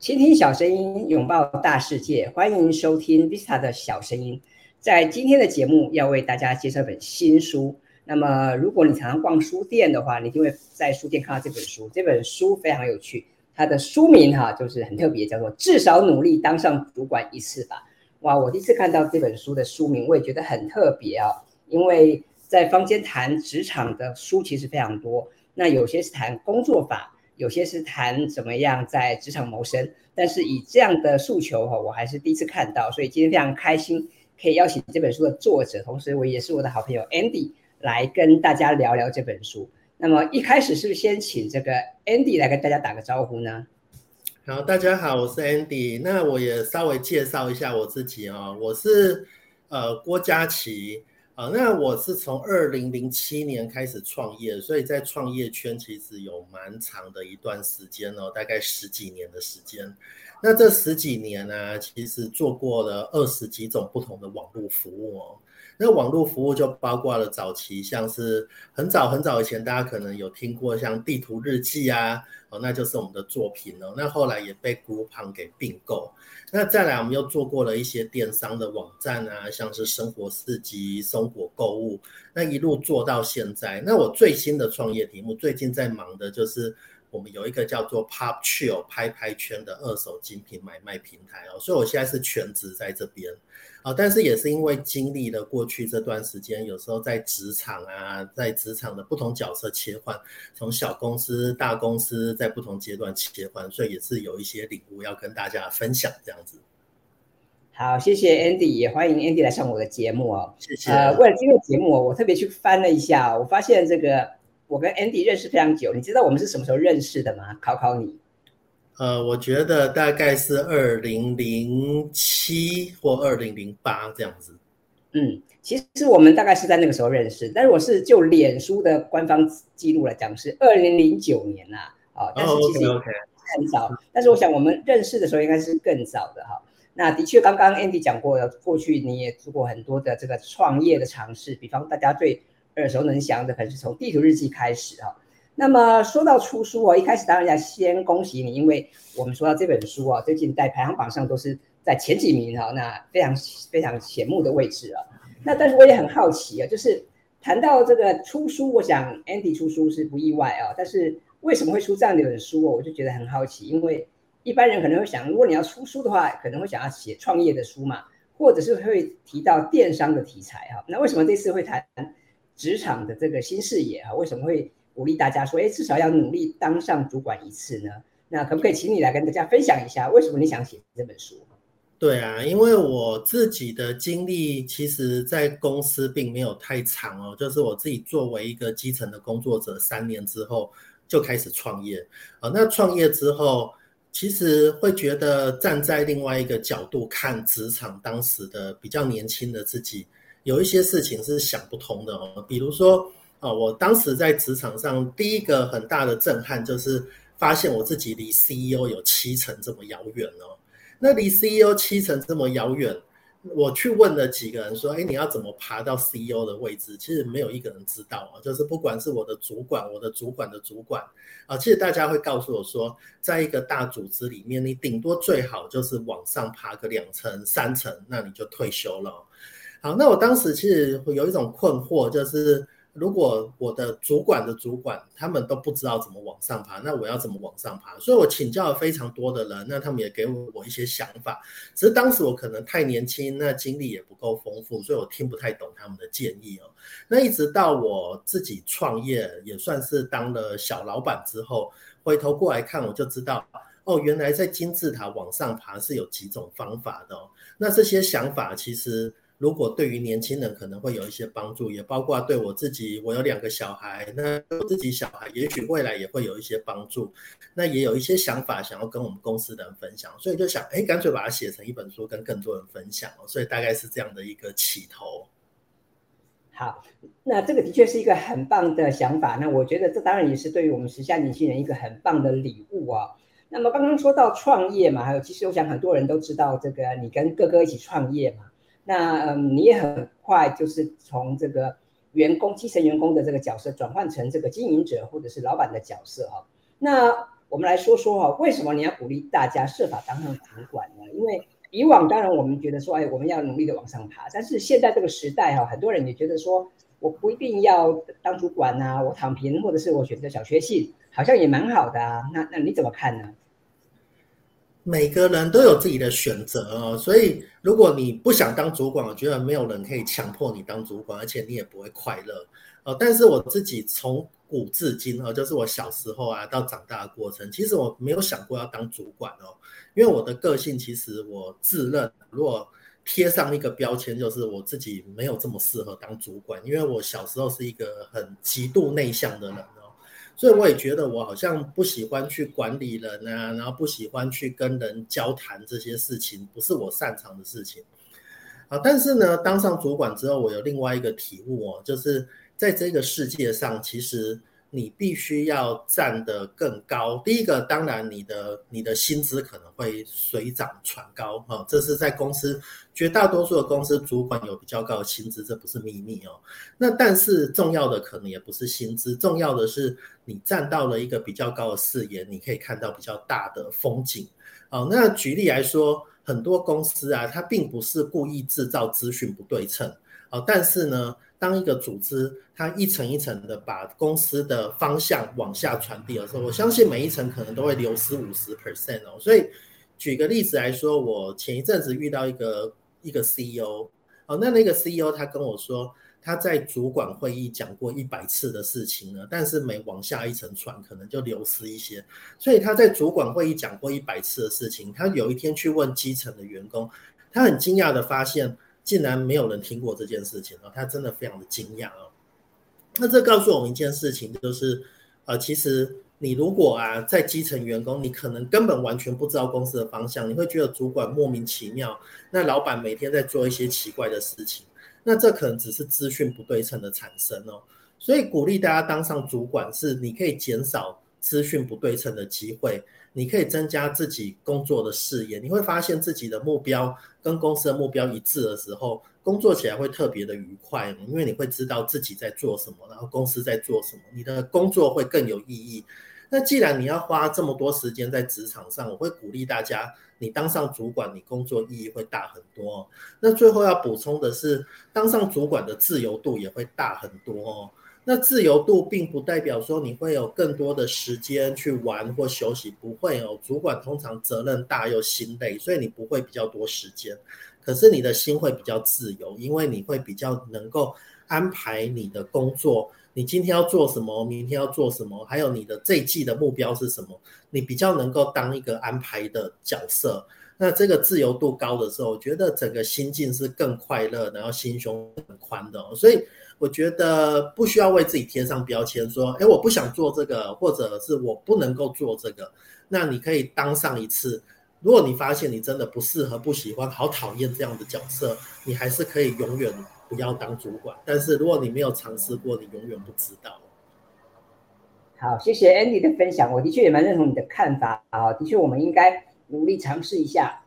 倾听小声音，拥抱大世界，欢迎收听 Vista 的小声音。在今天的节目，要为大家介绍一本新书。那么，如果你常常逛书店的话，你就会在书店看到这本书。这本书非常有趣，它的书名哈就是很特别，叫做“至少努力当上主管一次吧”。哇，我第一次看到这本书的书名，我也觉得很特别啊，因为在坊间谈职场的书其实非常多，那有些是谈工作法。有些是谈怎么样在职场谋生，但是以这样的诉求哈，我还是第一次看到，所以今天非常开心可以邀请这本书的作者，同时我也是我的好朋友 Andy 来跟大家聊聊这本书。那么一开始是不是先请这个 Andy 来跟大家打个招呼呢？好，大家好，我是 Andy。那我也稍微介绍一下我自己哦，我是呃郭家麒。啊，那我是从二零零七年开始创业，所以在创业圈其实有蛮长的一段时间哦，大概十几年的时间。那这十几年呢，其实做过了二十几种不同的网络服务哦。那网络服务就包括了早期，像是很早很早以前，大家可能有听过像地图日记啊，哦，那就是我们的作品哦。那后来也被 Groupon 给并购。那再来，我们又做过了一些电商的网站啊，像是生活市集、松果购物，那一路做到现在。那我最新的创业题目，最近在忙的就是。我们有一个叫做 Pop Chill 拍拍圈的二手精品买卖平台哦，所以我现在是全职在这边啊，但是也是因为经历了过去这段时间，有时候在职场啊，在职场的不同角色切换，从小公司、大公司，在不同阶段切换，所以也是有一些领悟要跟大家分享这样子。好，谢谢 Andy，也欢迎 Andy 来上我的节目哦。谢谢。呃，为了今天的节目，我特别去翻了一下，我发现这个。我跟 Andy 认识非常久，你知道我们是什么时候认识的吗？考考你。呃，我觉得大概是二零零七或二零零八这样子。嗯，其实我们大概是在那个时候认识，但是我是就脸书的官方记录来讲是二零零九年呐，啊，但是其实很早。Oh, okay, okay. 但是我想我们认识的时候应该是更早的哈。那的确，刚刚 Andy 讲过了，过去你也做过很多的这个创业的尝试，比方大家最。耳熟能详的，可能是从地图日记开始哈。那么说到出书哦，一开始当然要先恭喜你，因为我们说到这本书啊，最近在排行榜上都是在前几名哈，那非常非常显目的位置啊。那但是我也很好奇啊，就是谈到这个出书，我想 Andy 出书是不意外啊，但是为什么会出这样的一本书哦？我就觉得很好奇，因为一般人可能会想，如果你要出书的话，可能会想要写创业的书嘛，或者是会提到电商的题材哈。那为什么这次会谈？职场的这个新视野啊，为什么会鼓励大家说，哎，至少要努力当上主管一次呢？那可不可以请你来跟大家分享一下，为什么你想写这本书？对啊，因为我自己的经历，其实在公司并没有太长哦，就是我自己作为一个基层的工作者，三年之后就开始创业啊。那创业之后，其实会觉得站在另外一个角度看职场，当时的比较年轻的自己。有一些事情是想不通的哦，比如说，啊，我当时在职场上第一个很大的震撼就是发现我自己离 CEO 有七成这么遥远哦。那离 CEO 七成这么遥远，我去问了几个人说，哎，你要怎么爬到 CEO 的位置？其实没有一个人知道啊。就是不管是我的主管，我的主管的主管啊，其实大家会告诉我说，在一个大组织里面，你顶多最好就是往上爬个两层、三层，那你就退休了。好，那我当时其实有一种困惑，就是如果我的主管的主管他们都不知道怎么往上爬，那我要怎么往上爬？所以我请教了非常多的人，那他们也给我一些想法。只是当时我可能太年轻，那经历也不够丰富，所以我听不太懂他们的建议哦。那一直到我自己创业，也算是当了小老板之后，回头过来看，我就知道哦，原来在金字塔往上爬是有几种方法的哦。那这些想法其实。如果对于年轻人可能会有一些帮助，也包括对我自己，我有两个小孩，那我自己小孩也许未来也会有一些帮助。那也有一些想法想要跟我们公司的人分享，所以就想，哎，干脆把它写成一本书，跟更多人分享哦。所以大概是这样的一个起头。好，那这个的确是一个很棒的想法。那我觉得这当然也是对于我们时下年轻人一个很棒的礼物啊。那么刚刚说到创业嘛，还有其实我想很多人都知道这个，你跟哥哥一起创业嘛。那嗯，你也很快就是从这个员工、基层员工的这个角色转换成这个经营者或者是老板的角色哈。那我们来说说哈，为什么你要鼓励大家设法当上主管呢？因为以往当然我们觉得说，哎，我们要努力的往上爬，但是现在这个时代哈，很多人也觉得说，我不一定要当主管啊，我躺平或者是我选择小确幸，好像也蛮好的啊。那那你怎么看呢？每个人都有自己的选择哦，所以如果你不想当主管，我觉得没有人可以强迫你当主管，而且你也不会快乐哦。但是我自己从古至今哦，就是我小时候啊到长大的过程，其实我没有想过要当主管哦，因为我的个性其实我自认，如果贴上一个标签，就是我自己没有这么适合当主管，因为我小时候是一个很极度内向的人。所以我也觉得我好像不喜欢去管理人啊，然后不喜欢去跟人交谈这些事情，不是我擅长的事情啊。但是呢，当上主管之后，我有另外一个体悟哦，就是在这个世界上，其实。你必须要站得更高。第一个，当然你的你的薪资可能会水涨船高哈，这是在公司绝大多数的公司主管有比较高的薪资，这不是秘密哦。那但是重要的可能也不是薪资，重要的是你站到了一个比较高的视野，你可以看到比较大的风景。哦，那举例来说，很多公司啊，它并不是故意制造资讯不对称。哦，但是呢，当一个组织它一层一层的把公司的方向往下传递的时候，我相信每一层可能都会流失五十 percent 哦。所以举个例子来说，我前一阵子遇到一个一个 CEO，哦，那那个 CEO 他跟我说，他在主管会议讲过一百次的事情呢，但是每往下一层传，可能就流失一些。所以他在主管会议讲过一百次的事情，他有一天去问基层的员工，他很惊讶的发现。竟然没有人听过这件事情哦，他真的非常的惊讶哦。那这告诉我们一件事情，就是呃，其实你如果啊在基层员工，你可能根本完全不知道公司的方向，你会觉得主管莫名其妙，那老板每天在做一些奇怪的事情，那这可能只是资讯不对称的产生哦。所以鼓励大家当上主管，是你可以减少资讯不对称的机会。你可以增加自己工作的视野，你会发现自己的目标跟公司的目标一致的时候，工作起来会特别的愉快，因为你会知道自己在做什么，然后公司在做什么，你的工作会更有意义。那既然你要花这么多时间在职场上，我会鼓励大家，你当上主管，你工作意义会大很多。那最后要补充的是，当上主管的自由度也会大很多哦。那自由度并不代表说你会有更多的时间去玩或休息，不会哦。主管通常责任大又心累，所以你不会比较多时间，可是你的心会比较自由，因为你会比较能够安排你的工作。你今天要做什么，明天要做什么，还有你的这一季的目标是什么，你比较能够当一个安排的角色。那这个自由度高的时候，我觉得整个心境是更快乐，然后心胸很宽的，所以。我觉得不需要为自己贴上标签，说，哎，我不想做这个，或者是我不能够做这个。那你可以当上一次，如果你发现你真的不适合、不喜欢、好讨厌这样的角色，你还是可以永远不要当主管。但是如果你没有尝试过，你永远不知道。好，谢谢 Andy 的分享，我的确也蛮认同你的看法啊。的确，我们应该努力尝试一下，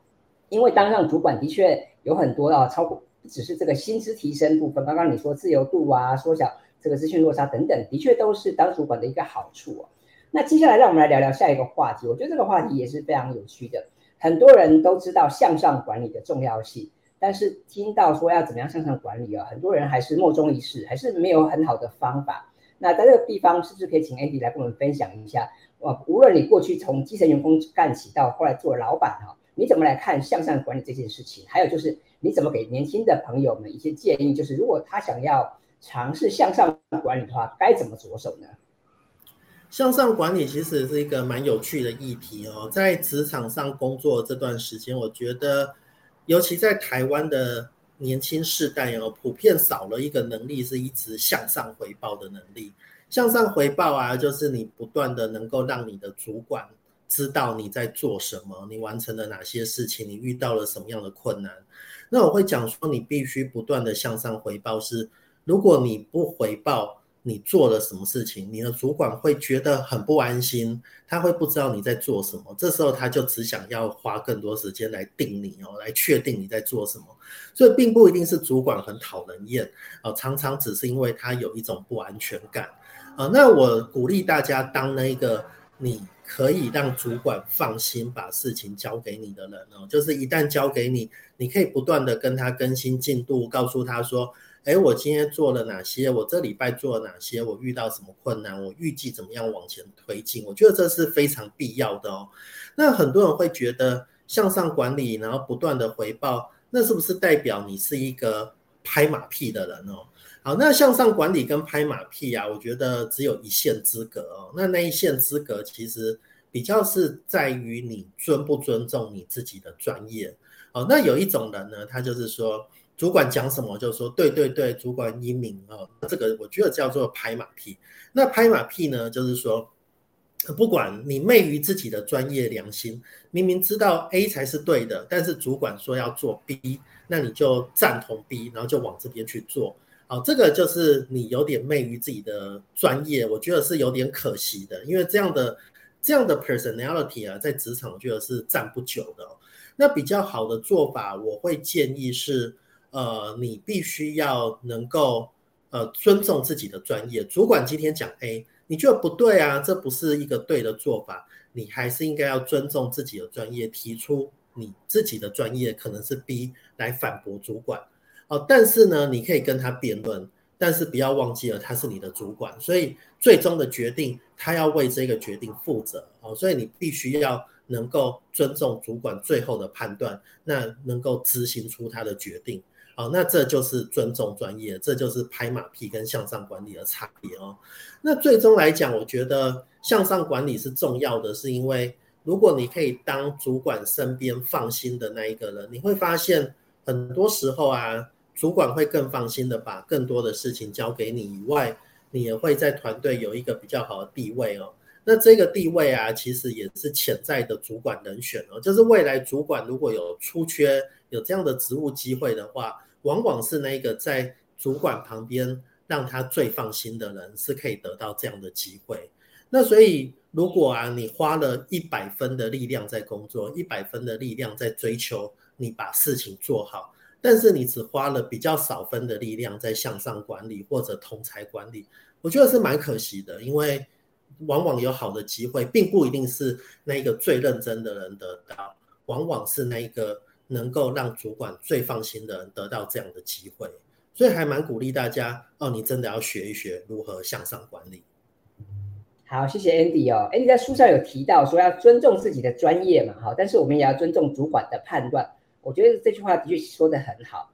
因为当上主管的确有很多啊，超过。只是这个薪资提升部分，刚刚你说自由度啊，缩小这个资讯落差等等，的确都是当主管的一个好处哦。那接下来让我们来聊聊下一个话题，我觉得这个话题也是非常有趣的。很多人都知道向上管理的重要性，但是听到说要怎么样向上管理啊，很多人还是莫衷一是，还是没有很好的方法。那在这个地方，是不是可以请 Andy 来跟我们分享一下？哇，无论你过去从基层员工干起，到后来做老板哈，你怎么来看向上管理这件事情？还有就是。你怎么给年轻的朋友们一些建议？就是如果他想要尝试向上管理的话，该怎么着手呢？向上管理其实是一个蛮有趣的议题哦。在职场上工作这段时间，我觉得，尤其在台湾的年轻世代哦，普遍少了一个能力，是一直向上回报的能力。向上回报啊，就是你不断的能够让你的主管知道你在做什么，你完成了哪些事情，你遇到了什么样的困难。那我会讲说，你必须不断的向上回报。是，如果你不回报你做了什么事情，你的主管会觉得很不安心，他会不知道你在做什么。这时候他就只想要花更多时间来定你哦，来确定你在做什么。所以并不一定是主管很讨人厌啊，常常只是因为他有一种不安全感啊。那我鼓励大家当那个你可以让主管放心把事情交给你的人哦，就是一旦交给你，你可以不断的跟他更新进度，告诉他说，诶，我今天做了哪些，我这礼拜做了哪些，我遇到什么困难，我预计怎么样往前推进，我觉得这是非常必要的哦。那很多人会觉得向上管理，然后不断的回报，那是不是代表你是一个拍马屁的人哦？好，那向上管理跟拍马屁啊，我觉得只有一线之隔哦。那那一线之隔，其实比较是在于你尊不尊重你自己的专业哦。那有一种人呢，他就是说，主管讲什么就说对对对，主管英明哦。这个我觉得叫做拍马屁。那拍马屁呢，就是说，不管你昧于自己的专业良心，明明知道 A 才是对的，但是主管说要做 B，那你就赞同 B，然后就往这边去做。好，这个就是你有点昧于自己的专业，我觉得是有点可惜的，因为这样的这样的 personality 啊，在职场我觉得是站不久的。那比较好的做法，我会建议是，呃，你必须要能够呃尊重自己的专业。主管今天讲 A，你觉得不对啊，这不是一个对的做法，你还是应该要尊重自己的专业，提出你自己的专业可能是 B 来反驳主管。哦，但是呢，你可以跟他辩论，但是不要忘记了他是你的主管，所以最终的决定他要为这个决定负责哦，所以你必须要能够尊重主管最后的判断，那能够执行出他的决定，哦，那这就是尊重专业，这就是拍马屁跟向上管理的差别哦。那最终来讲，我觉得向上管理是重要的，是因为如果你可以当主管身边放心的那一个人，你会发现很多时候啊。主管会更放心的把更多的事情交给你，以外，你也会在团队有一个比较好的地位哦。那这个地位啊，其实也是潜在的主管人选哦。就是未来主管如果有出缺，有这样的职务机会的话，往往是那个在主管旁边让他最放心的人，是可以得到这样的机会。那所以，如果啊，你花了一百分的力量在工作，一百分的力量在追求你把事情做好。但是你只花了比较少分的力量在向上管理或者同侪管理，我觉得是蛮可惜的，因为往往有好的机会，并不一定是那个最认真的人得到，往往是那个能够让主管最放心的人得到这样的机会，所以还蛮鼓励大家哦，你真的要学一学如何向上管理。好，谢谢 Andy 哦，Andy 在书上有提到说要尊重自己的专业嘛，好，但是我们也要尊重主管的判断。我觉得这句话的确说得很好。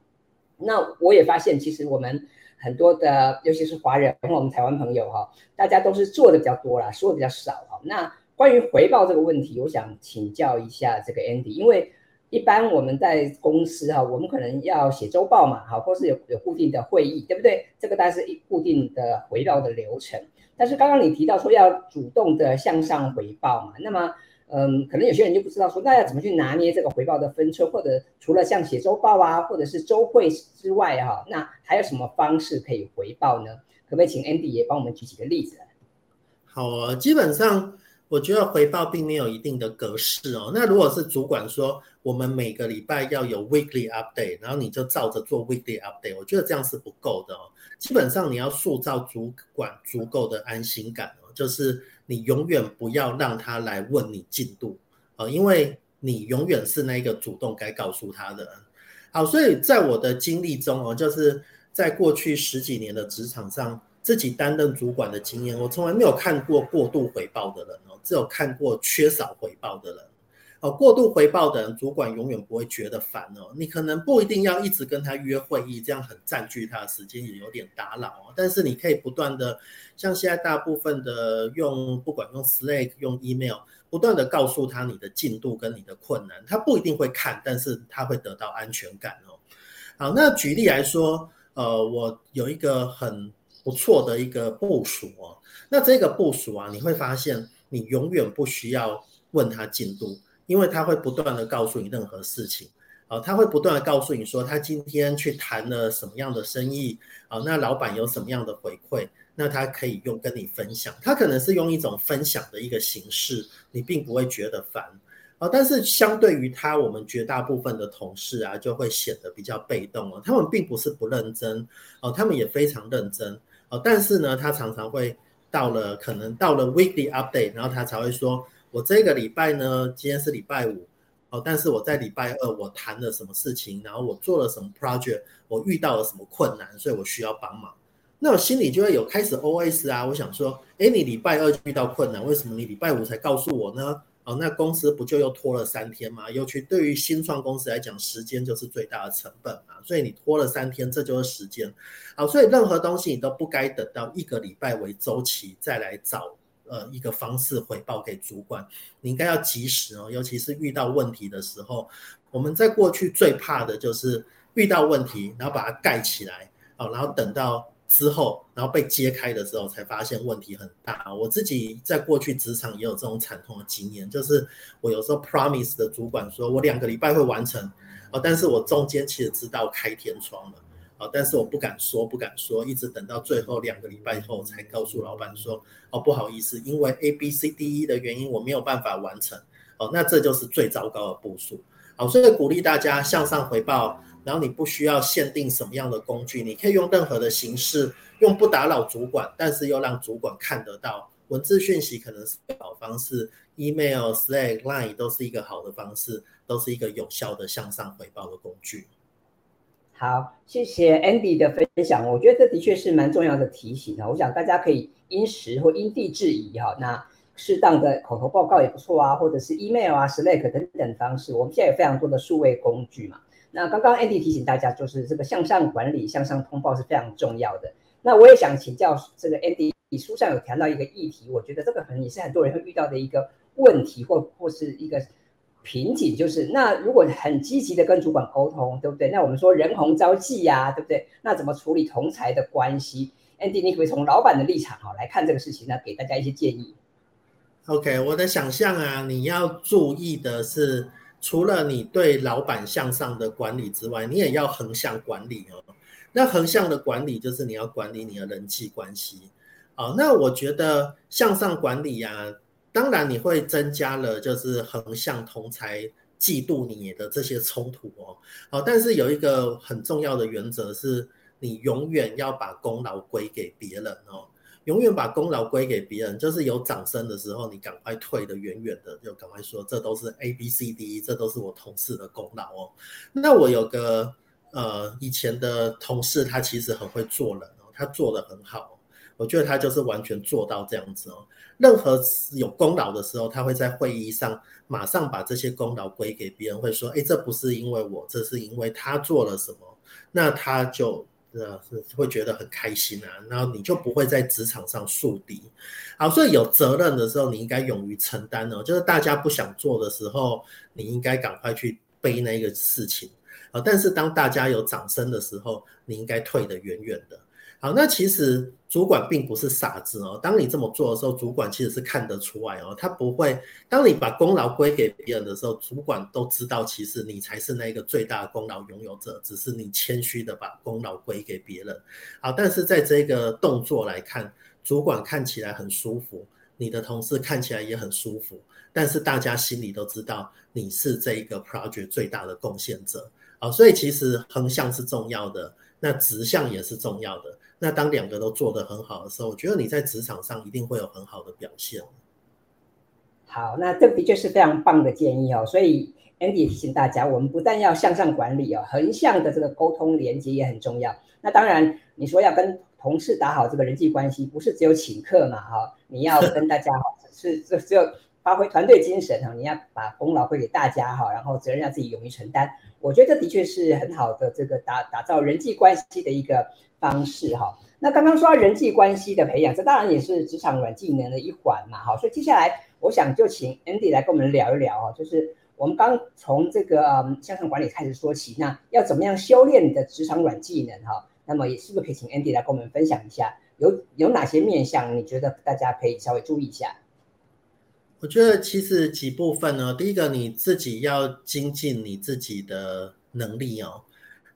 那我也发现，其实我们很多的，尤其是华人，和我们台湾朋友哈，大家都是做的比较多啦，说的比较少哈。那关于回报这个问题，我想请教一下这个 Andy，因为一般我们在公司哈，我们可能要写周报嘛，哈，或是有有固定的会议，对不对？这个大概是一固定的回报的流程。但是刚刚你提到说要主动的向上回报嘛，那么。嗯，可能有些人就不知道说，那要怎么去拿捏这个回报的分寸，或者除了像写周报啊，或者是周会之外哈，那还有什么方式可以回报呢？可不可以请 Andy 也帮我们举几个例子？好啊，基本上我觉得回报并没有一定的格式哦。那如果是主管说我们每个礼拜要有 weekly update，然后你就照着做 weekly update，我觉得这样是不够的哦。基本上你要塑造主管足够的安心感哦，就是。你永远不要让他来问你进度，啊，因为你永远是那个主动该告诉他的人。好，所以在我的经历中哦，就是在过去十几年的职场上，自己担任主管的经验，我从来没有看过过度回报的人哦，只有看过缺少回报的人。哦，过度回报的人，主管永远不会觉得烦哦。你可能不一定要一直跟他约会议，这样很占据他的时间，也有点打扰哦。但是你可以不断的，像现在大部分的用，不管用 Slack、用 email，不断的告诉他你的进度跟你的困难。他不一定会看，但是他会得到安全感哦。好，那举例来说，呃，我有一个很不错的一个部署哦。那这个部署啊，你会发现你永远不需要问他进度。因为他会不断的告诉你任何事情，啊，他会不断的告诉你说他今天去谈了什么样的生意，啊，那老板有什么样的回馈，那他可以用跟你分享，他可能是用一种分享的一个形式，你并不会觉得烦，啊，但是相对于他，我们绝大部分的同事啊，就会显得比较被动哦，他们并不是不认真，哦，他们也非常认真，哦，但是呢，他常常会到了可能到了 weekly update，然后他才会说。我这个礼拜呢，今天是礼拜五，哦，但是我在礼拜二我谈了什么事情，然后我做了什么 project，我遇到了什么困难，所以我需要帮忙。那我心里就会有开始 OS 啊，我想说，诶，你礼拜二遇到困难，为什么你礼拜五才告诉我呢？哦，那公司不就又拖了三天吗？尤其对于新创公司来讲，时间就是最大的成本嘛，所以你拖了三天，这就是时间。好，所以任何东西你都不该等到一个礼拜为周期再来找呃一个方式回报给主管，你应该要及时哦，尤其是遇到问题的时候，我们在过去最怕的就是遇到问题，然后把它盖起来，哦，然后等到。之后，然后被揭开的时候，才发现问题很大。我自己在过去职场也有这种惨痛的经验，就是我有时候 promise 的主管说我两个礼拜会完成，哦，但是我中间其实知道开天窗了，哦，但是我不敢说，不敢说，一直等到最后两个礼拜后才告诉老板说，哦，不好意思，因为 A B C D E 的原因，我没有办法完成，哦，那这就是最糟糕的部署。好，所以鼓励大家向上回报。然后你不需要限定什么样的工具，你可以用任何的形式，用不打扰主管，但是又让主管看得到文字讯息，可能是好方式，email、Slack、Line 都是一个好的方式，都是一个有效的向上回报的工具。好，谢谢 Andy 的分享，我觉得这的确是蛮重要的提醒啊。我想大家可以因时或因地制宜哈，那适当的口头报告也不错啊，或者是 email 啊、Slack 等等方式，我们现在有非常多的数位工具嘛。那刚刚 Andy 提醒大家，就是这个向上管理、向上通报是非常重要的。那我也想请教这个 Andy，你书上有谈到一个议题，我觉得这个可能也是很多人会遇到的一个问题，或或是一个瓶颈，就是那如果很积极的跟主管沟通，对不对？那我们说人红招忌呀，对不对？那怎么处理同才的关系？Andy，你可以从老板的立场哈来看这个事情呢，给大家一些建议。OK，我的想象啊，你要注意的是。除了你对老板向上的管理之外，你也要横向管理哦。那横向的管理就是你要管理你的人际关系。好，那我觉得向上管理呀，当然你会增加了就是横向同才嫉妒你的这些冲突哦。好，但是有一个很重要的原则是，你永远要把功劳归给别人哦。永远把功劳归给别人，就是有掌声的时候，你赶快退得远远的，就赶快说这都是 A B C D 这都是我同事的功劳哦。那我有个呃以前的同事，他其实很会做人哦，他做得很好，我觉得他就是完全做到这样子哦。任何有功劳的时候，他会在会议上马上把这些功劳归给别人，会说：“诶，这不是因为我，这是因为他做了什么。”那他就。呃，会觉得很开心啊，然后你就不会在职场上树敌。好，所以有责任的时候，你应该勇于承担哦。就是大家不想做的时候，你应该赶快去背那个事情啊。但是当大家有掌声的时候，你应该退得远远的。好，那其实主管并不是傻子哦。当你这么做的时候，主管其实是看得出来哦。他不会，当你把功劳归给别人的时候，主管都知道，其实你才是那个最大的功劳拥有者，只是你谦虚的把功劳归给别人。好，但是在这个动作来看，主管看起来很舒服，你的同事看起来也很舒服，但是大家心里都知道你是这一个 project 最大的贡献者。好，所以其实横向是重要的，那直向也是重要的。那当两个都做得很好的时候，我觉得你在职场上一定会有很好的表现。好，那这的确是非常棒的建议哦。所以 Andy 提醒大家，我们不但要向上管理哦，横向的这个沟通连接也很重要。那当然，你说要跟同事打好这个人际关系，不是只有请客嘛哈？你要跟大家 是是只有发挥团队精神哈，你要把功劳归给大家哈，然后责任要自己勇于承担。我觉得这的确是很好的这个打打造人际关系的一个。方式哈，那刚刚说到人际关系的培养，这当然也是职场软技能的一环嘛，哈，所以接下来我想就请 Andy 来跟我们聊一聊啊，就是我们刚从这个向上管理开始说起，那要怎么样修炼你的职场软技能哈？那么也是不是可以请 Andy 来跟我们分享一下，有有哪些面向你觉得大家可以稍微注意一下？我觉得其实几部分呢，第一个你自己要精进你自己的能力哦。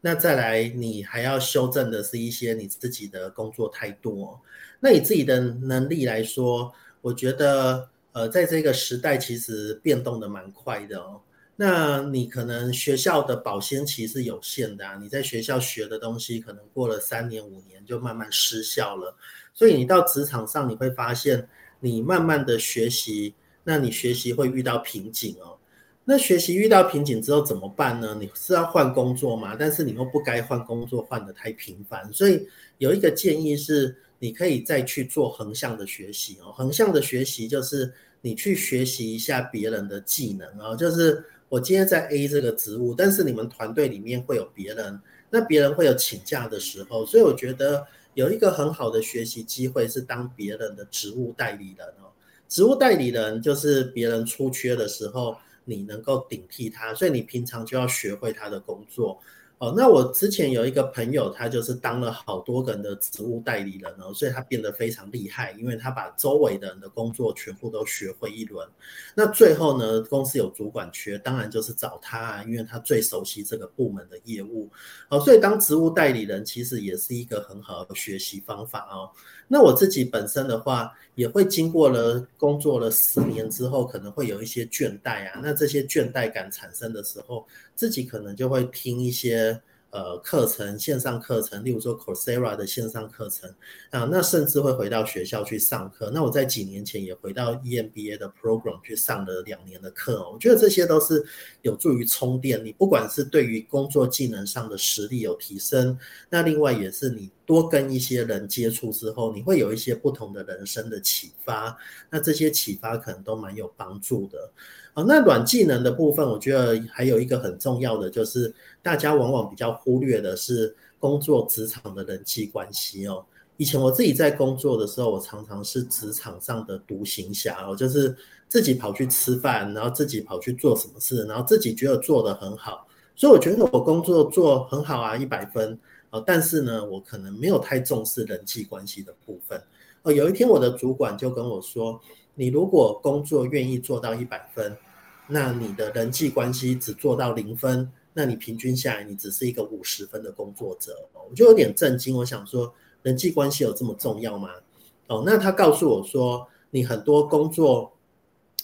那再来，你还要修正的是一些你自己的工作态度哦。那你自己的能力来说，我觉得，呃，在这个时代其实变动的蛮快的哦。那你可能学校的保鲜期是有限的啊，你在学校学的东西，可能过了三年五年就慢慢失效了。所以你到职场上，你会发现，你慢慢的学习，那你学习会遇到瓶颈哦。那学习遇到瓶颈之后怎么办呢？你是要换工作吗？但是你又不该换工作换的太频繁，所以有一个建议是，你可以再去做横向的学习哦。横向的学习就是你去学习一下别人的技能哦。就是我今天在 A 这个职务，但是你们团队里面会有别人，那别人会有请假的时候，所以我觉得有一个很好的学习机会是当别人的职务代理人哦。职务代理人就是别人出缺的时候。你能够顶替他，所以你平常就要学会他的工作。哦，那我之前有一个朋友，他就是当了好多个人的职务代理人哦，所以他变得非常厉害，因为他把周围的人的工作全部都学会一轮。那最后呢，公司有主管缺，当然就是找他啊，因为他最熟悉这个部门的业务。哦，所以当职务代理人其实也是一个很好的学习方法哦。那我自己本身的话，也会经过了工作了十年之后，可能会有一些倦怠啊。那这些倦怠感产生的时候，自己可能就会听一些。呃，课程线上课程，例如说 Coursera 的线上课程啊，那甚至会回到学校去上课。那我在几年前也回到 EMBA 的 program 去上了两年的课，我觉得这些都是有助于充电。你不管是对于工作技能上的实力有提升，那另外也是你多跟一些人接触之后，你会有一些不同的人生的启发。那这些启发可能都蛮有帮助的。好，那软技能的部分，我觉得还有一个很重要的，就是大家往往比较忽略的是工作职场的人际关系哦。以前我自己在工作的时候，我常常是职场上的独行侠哦，就是自己跑去吃饭，然后自己跑去做什么事，然后自己觉得做得很好，所以我觉得我工作做很好啊，一百分哦。但是呢，我可能没有太重视人际关系的部分哦。有一天，我的主管就跟我说。你如果工作愿意做到一百分，那你的人际关系只做到零分，那你平均下来你只是一个五十分的工作者。我就有点震惊，我想说人际关系有这么重要吗？哦，那他告诉我说，你很多工作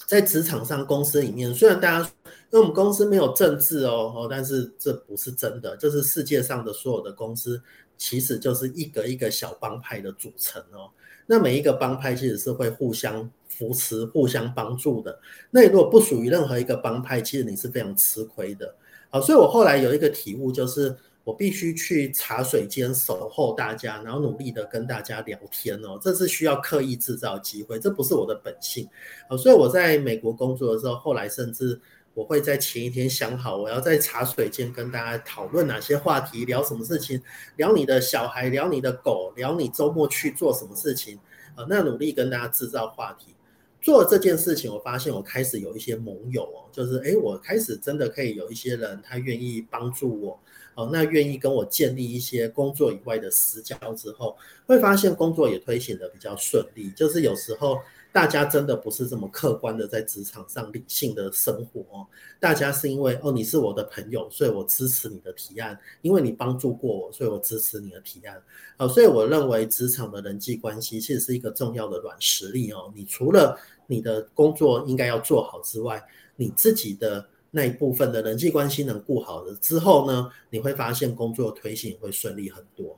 在职场上公司里面，虽然大家因为我们公司没有政治哦哦，但是这不是真的，就是世界上的所有的公司其实就是一个一个小帮派的组成哦。那每一个帮派其实是会互相扶持、互相帮助的。那你如果不属于任何一个帮派，其实你是非常吃亏的。好，所以我后来有一个体悟，就是我必须去茶水间守候大家，然后努力的跟大家聊天哦。这是需要刻意制造机会，这不是我的本性。好，所以我在美国工作的时候，后来甚至我会在前一天想好，我要在茶水间跟大家讨论哪些话题，聊什么事情，聊你的小孩，聊你的狗，聊你周末去做什么事情。那努力跟大家制造话题，做这件事情，我发现我开始有一些盟友哦，就是诶，我开始真的可以有一些人，他愿意帮助我，哦，那愿意跟我建立一些工作以外的私交之后，会发现工作也推行的比较顺利，就是有时候。大家真的不是这么客观的在职场上理性的生活哦，大家是因为哦，你是我的朋友，所以我支持你的提案，因为你帮助过我，所以我支持你的提案。哦，所以我认为职场的人际关系其实是一个重要的软实力哦。你除了你的工作应该要做好之外，你自己的那一部分的人际关系能顾好了之后呢，你会发现工作推行会顺利很多。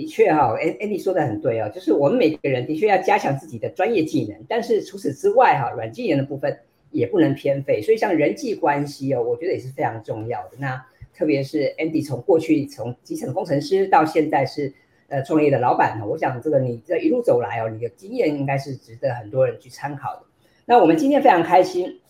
的确哈，Andy 说的很对哦，就是我们每个人的确要加强自己的专业技能，但是除此之外哈，软技能的部分也不能偏废。所以像人际关系哦，我觉得也是非常重要的。那特别是 Andy 从过去从基层工程师到现在是呃创业的老板，我想这个你这一路走来哦，你的经验应该是值得很多人去参考的。那我们今天非常开心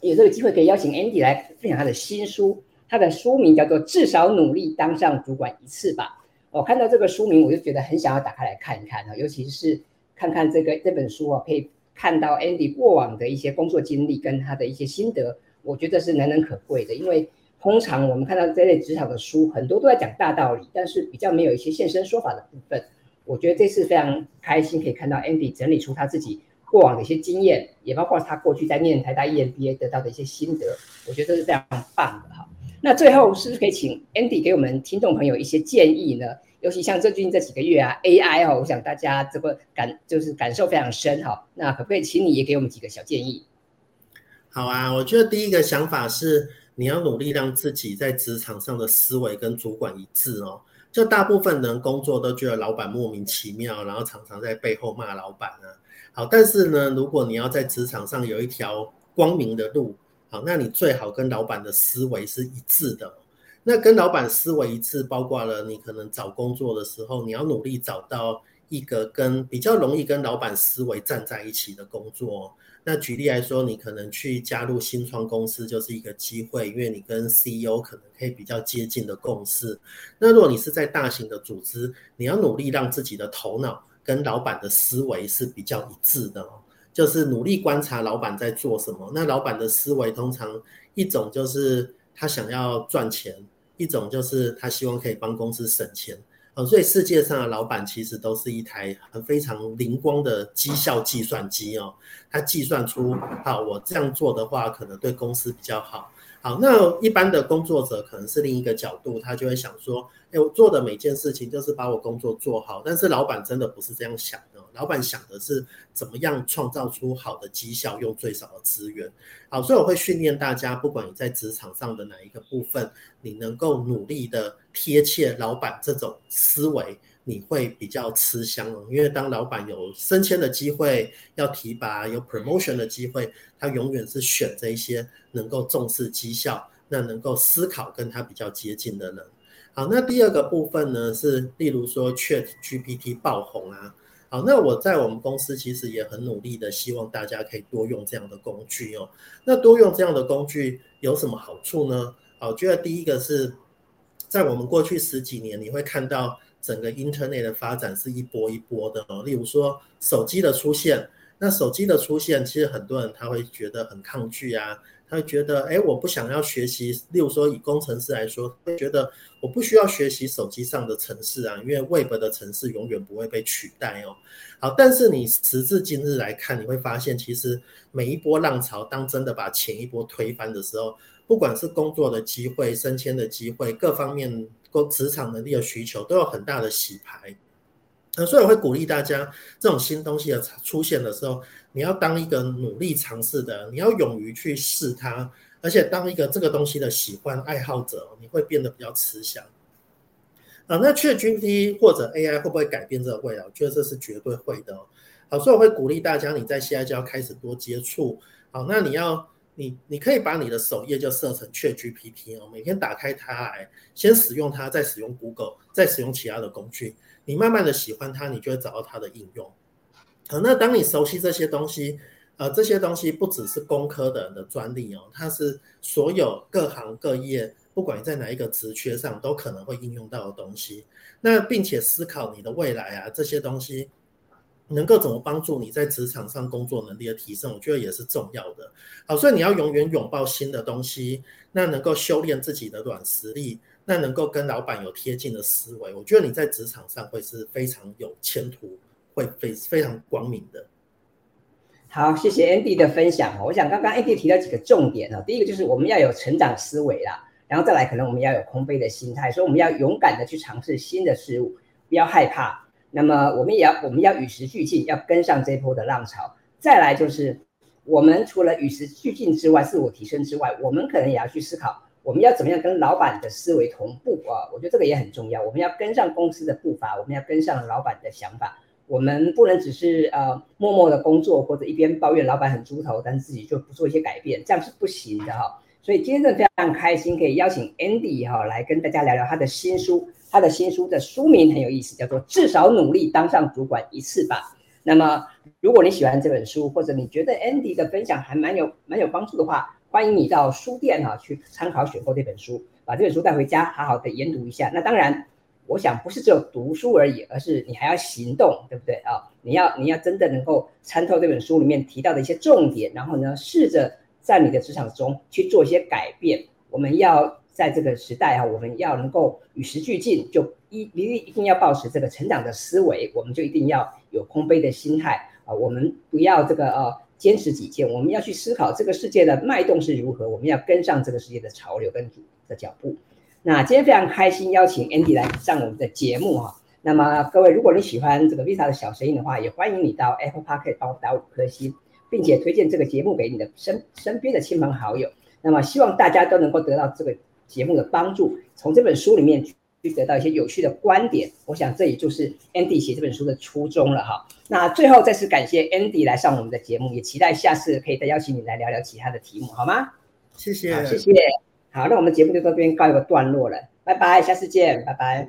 有这个机会可以邀请 Andy 来分享他的新书，他的书名叫做《至少努力当上主管一次吧》。我看到这个书名，我就觉得很想要打开来看一看啊，尤其是看看这个这本书啊，可以看到 Andy 过往的一些工作经历跟他的一些心得，我觉得是难能可贵的。因为通常我们看到这类职场的书，很多都在讲大道理，但是比较没有一些现身说法的部分。我觉得这次非常开心可以看到 Andy 整理出他自己过往的一些经验，也包括他过去在念台大 EMBA 得到的一些心得，我觉得这是非常棒的哈。那最后是不是可以请 Andy 给我们听众朋友一些建议呢？尤其像最近这几个月啊，AI 哦，我想大家这个感就是感受非常深哈。那可不可以请你也给我们几个小建议？好啊，我觉得第一个想法是你要努力让自己在职场上的思维跟主管一致哦。就大部分人工作都觉得老板莫名其妙，然后常常在背后骂老板啊。好，但是呢，如果你要在职场上有一条光明的路，那你最好跟老板的思维是一致的。那跟老板思维一致，包括了你可能找工作的时候，你要努力找到一个跟比较容易跟老板思维站在一起的工作。那举例来说，你可能去加入新创公司就是一个机会，因为你跟 CEO 可能可以比较接近的共识。那如果你是在大型的组织，你要努力让自己的头脑跟老板的思维是比较一致的哦，就是努力观察老板在做什么。那老板的思维通常一种就是他想要赚钱。一种就是他希望可以帮公司省钱，哦，所以世界上的老板其实都是一台很非常灵光的绩效计算机哦，他计算出，好，我这样做的话可能对公司比较好。好，那一般的工作者可能是另一个角度，他就会想说，哎，我做的每件事情就是把我工作做好，但是老板真的不是这样想。老板想的是怎么样创造出好的绩效，用最少的资源。好，所以我会训练大家，不管你在职场上的哪一个部分，你能够努力的贴切老板这种思维，你会比较吃香哦。因为当老板有升迁的机会，要提拔，有 promotion 的机会，他永远是选这一些能够重视绩效、那能够思考跟他比较接近的人。好，那第二个部分呢，是例如说 ChatGPT 爆红啊。好，那我在我们公司其实也很努力的，希望大家可以多用这样的工具哦。那多用这样的工具有什么好处呢？好，我觉得第一个是在我们过去十几年，你会看到整个 Internet 的发展是一波一波的哦。例如说手机的出现，那手机的出现，其实很多人他会觉得很抗拒啊。他会觉得，哎，我不想要学习。例如说，以工程师来说，会觉得我不需要学习手机上的程式啊，因为 Web 的程式永远不会被取代哦。好，但是你时至今日来看，你会发现，其实每一波浪潮，当真的把前一波推翻的时候，不管是工作的机会、升迁的机会，各方面工职场能力的需求，都有很大的洗牌。那所以我会鼓励大家，这种新东西的出现的时候，你要当一个努力尝试的，你要勇于去试它，而且当一个这个东西的喜欢爱好者，你会变得比较慈祥。啊，那 ChatGPT 或者 AI 会不会改变这个未来？我觉得这是绝对会的。好，所以我会鼓励大家，你在现在就要开始多接触。好，那你要你你可以把你的首页就设成 ChatGPT 哦，每天打开它来，先使用它，再使用 Google，再使用其他的工具。你慢慢的喜欢它，你就会找到它的应用。好，那当你熟悉这些东西，呃，这些东西不只是工科的人的专利哦，它是所有各行各业，不管在哪一个职缺上，都可能会应用到的东西。那并且思考你的未来啊，这些东西能够怎么帮助你在职场上工作能力的提升，我觉得也是重要的。好，所以你要永远拥抱新的东西，那能够修炼自己的软实力。那能够跟老板有贴近的思维，我觉得你在职场上会是非常有前途，会非非常光明的。好，谢谢 Andy 的分享。我想刚刚 Andy 提到几个重点啊，第一个就是我们要有成长思维啦，然后再来可能我们要有空杯的心态，所以我们要勇敢的去尝试新的事物，不要害怕。那么我们也要我们要与时俱进，要跟上这波的浪潮。再来就是我们除了与时俱进之外，自我提升之外，我们可能也要去思考。我们要怎么样跟老板的思维同步啊？我觉得这个也很重要。我们要跟上公司的步伐，我们要跟上老板的想法。我们不能只是呃默默的工作，或者一边抱怨老板很猪头，但自己就不做一些改变，这样是不行的哈。所以今天真的非常开心，可以邀请 Andy 哈来跟大家聊聊他的新书。他的新书的书名很有意思，叫做《至少努力当上主管一次吧》。那么如果你喜欢这本书，或者你觉得 Andy 的分享还蛮有蛮有帮助的话，欢迎你到书店哈、去参考选购这本书，把这本书带回家，好好的研读一下。那当然，我想不是只有读书而已，而是你还要行动，对不对啊？你要你要真的能够参透这本书里面提到的一些重点，然后呢，试着在你的职场中去做一些改变。我们要在这个时代、啊，我们要能够与时俱进，就一一定一定要保持这个成长的思维，我们就一定要有空杯的心态啊，我们不要这个呃。坚持己见，我们要去思考这个世界的脉动是如何，我们要跟上这个世界的潮流跟的脚步。那今天非常开心邀请 Andy 来上我们的节目哈、那么各位，如果你喜欢这个 Visa 的小声音的话，也欢迎你到 Apple Park 帮我打五颗星，并且推荐这个节目给你的身身边的亲朋好友。那么希望大家都能够得到这个节目的帮助，从这本书里面去得到一些有趣的观点。我想这也就是 Andy 写这本书的初衷了哈。那最后再次感谢 Andy 来上我们的节目，也期待下次可以再邀请你来聊聊其他的题目，好吗？谢谢，谢谢。好那我们节目就到这边告一个段落了拜拜下次见拜拜。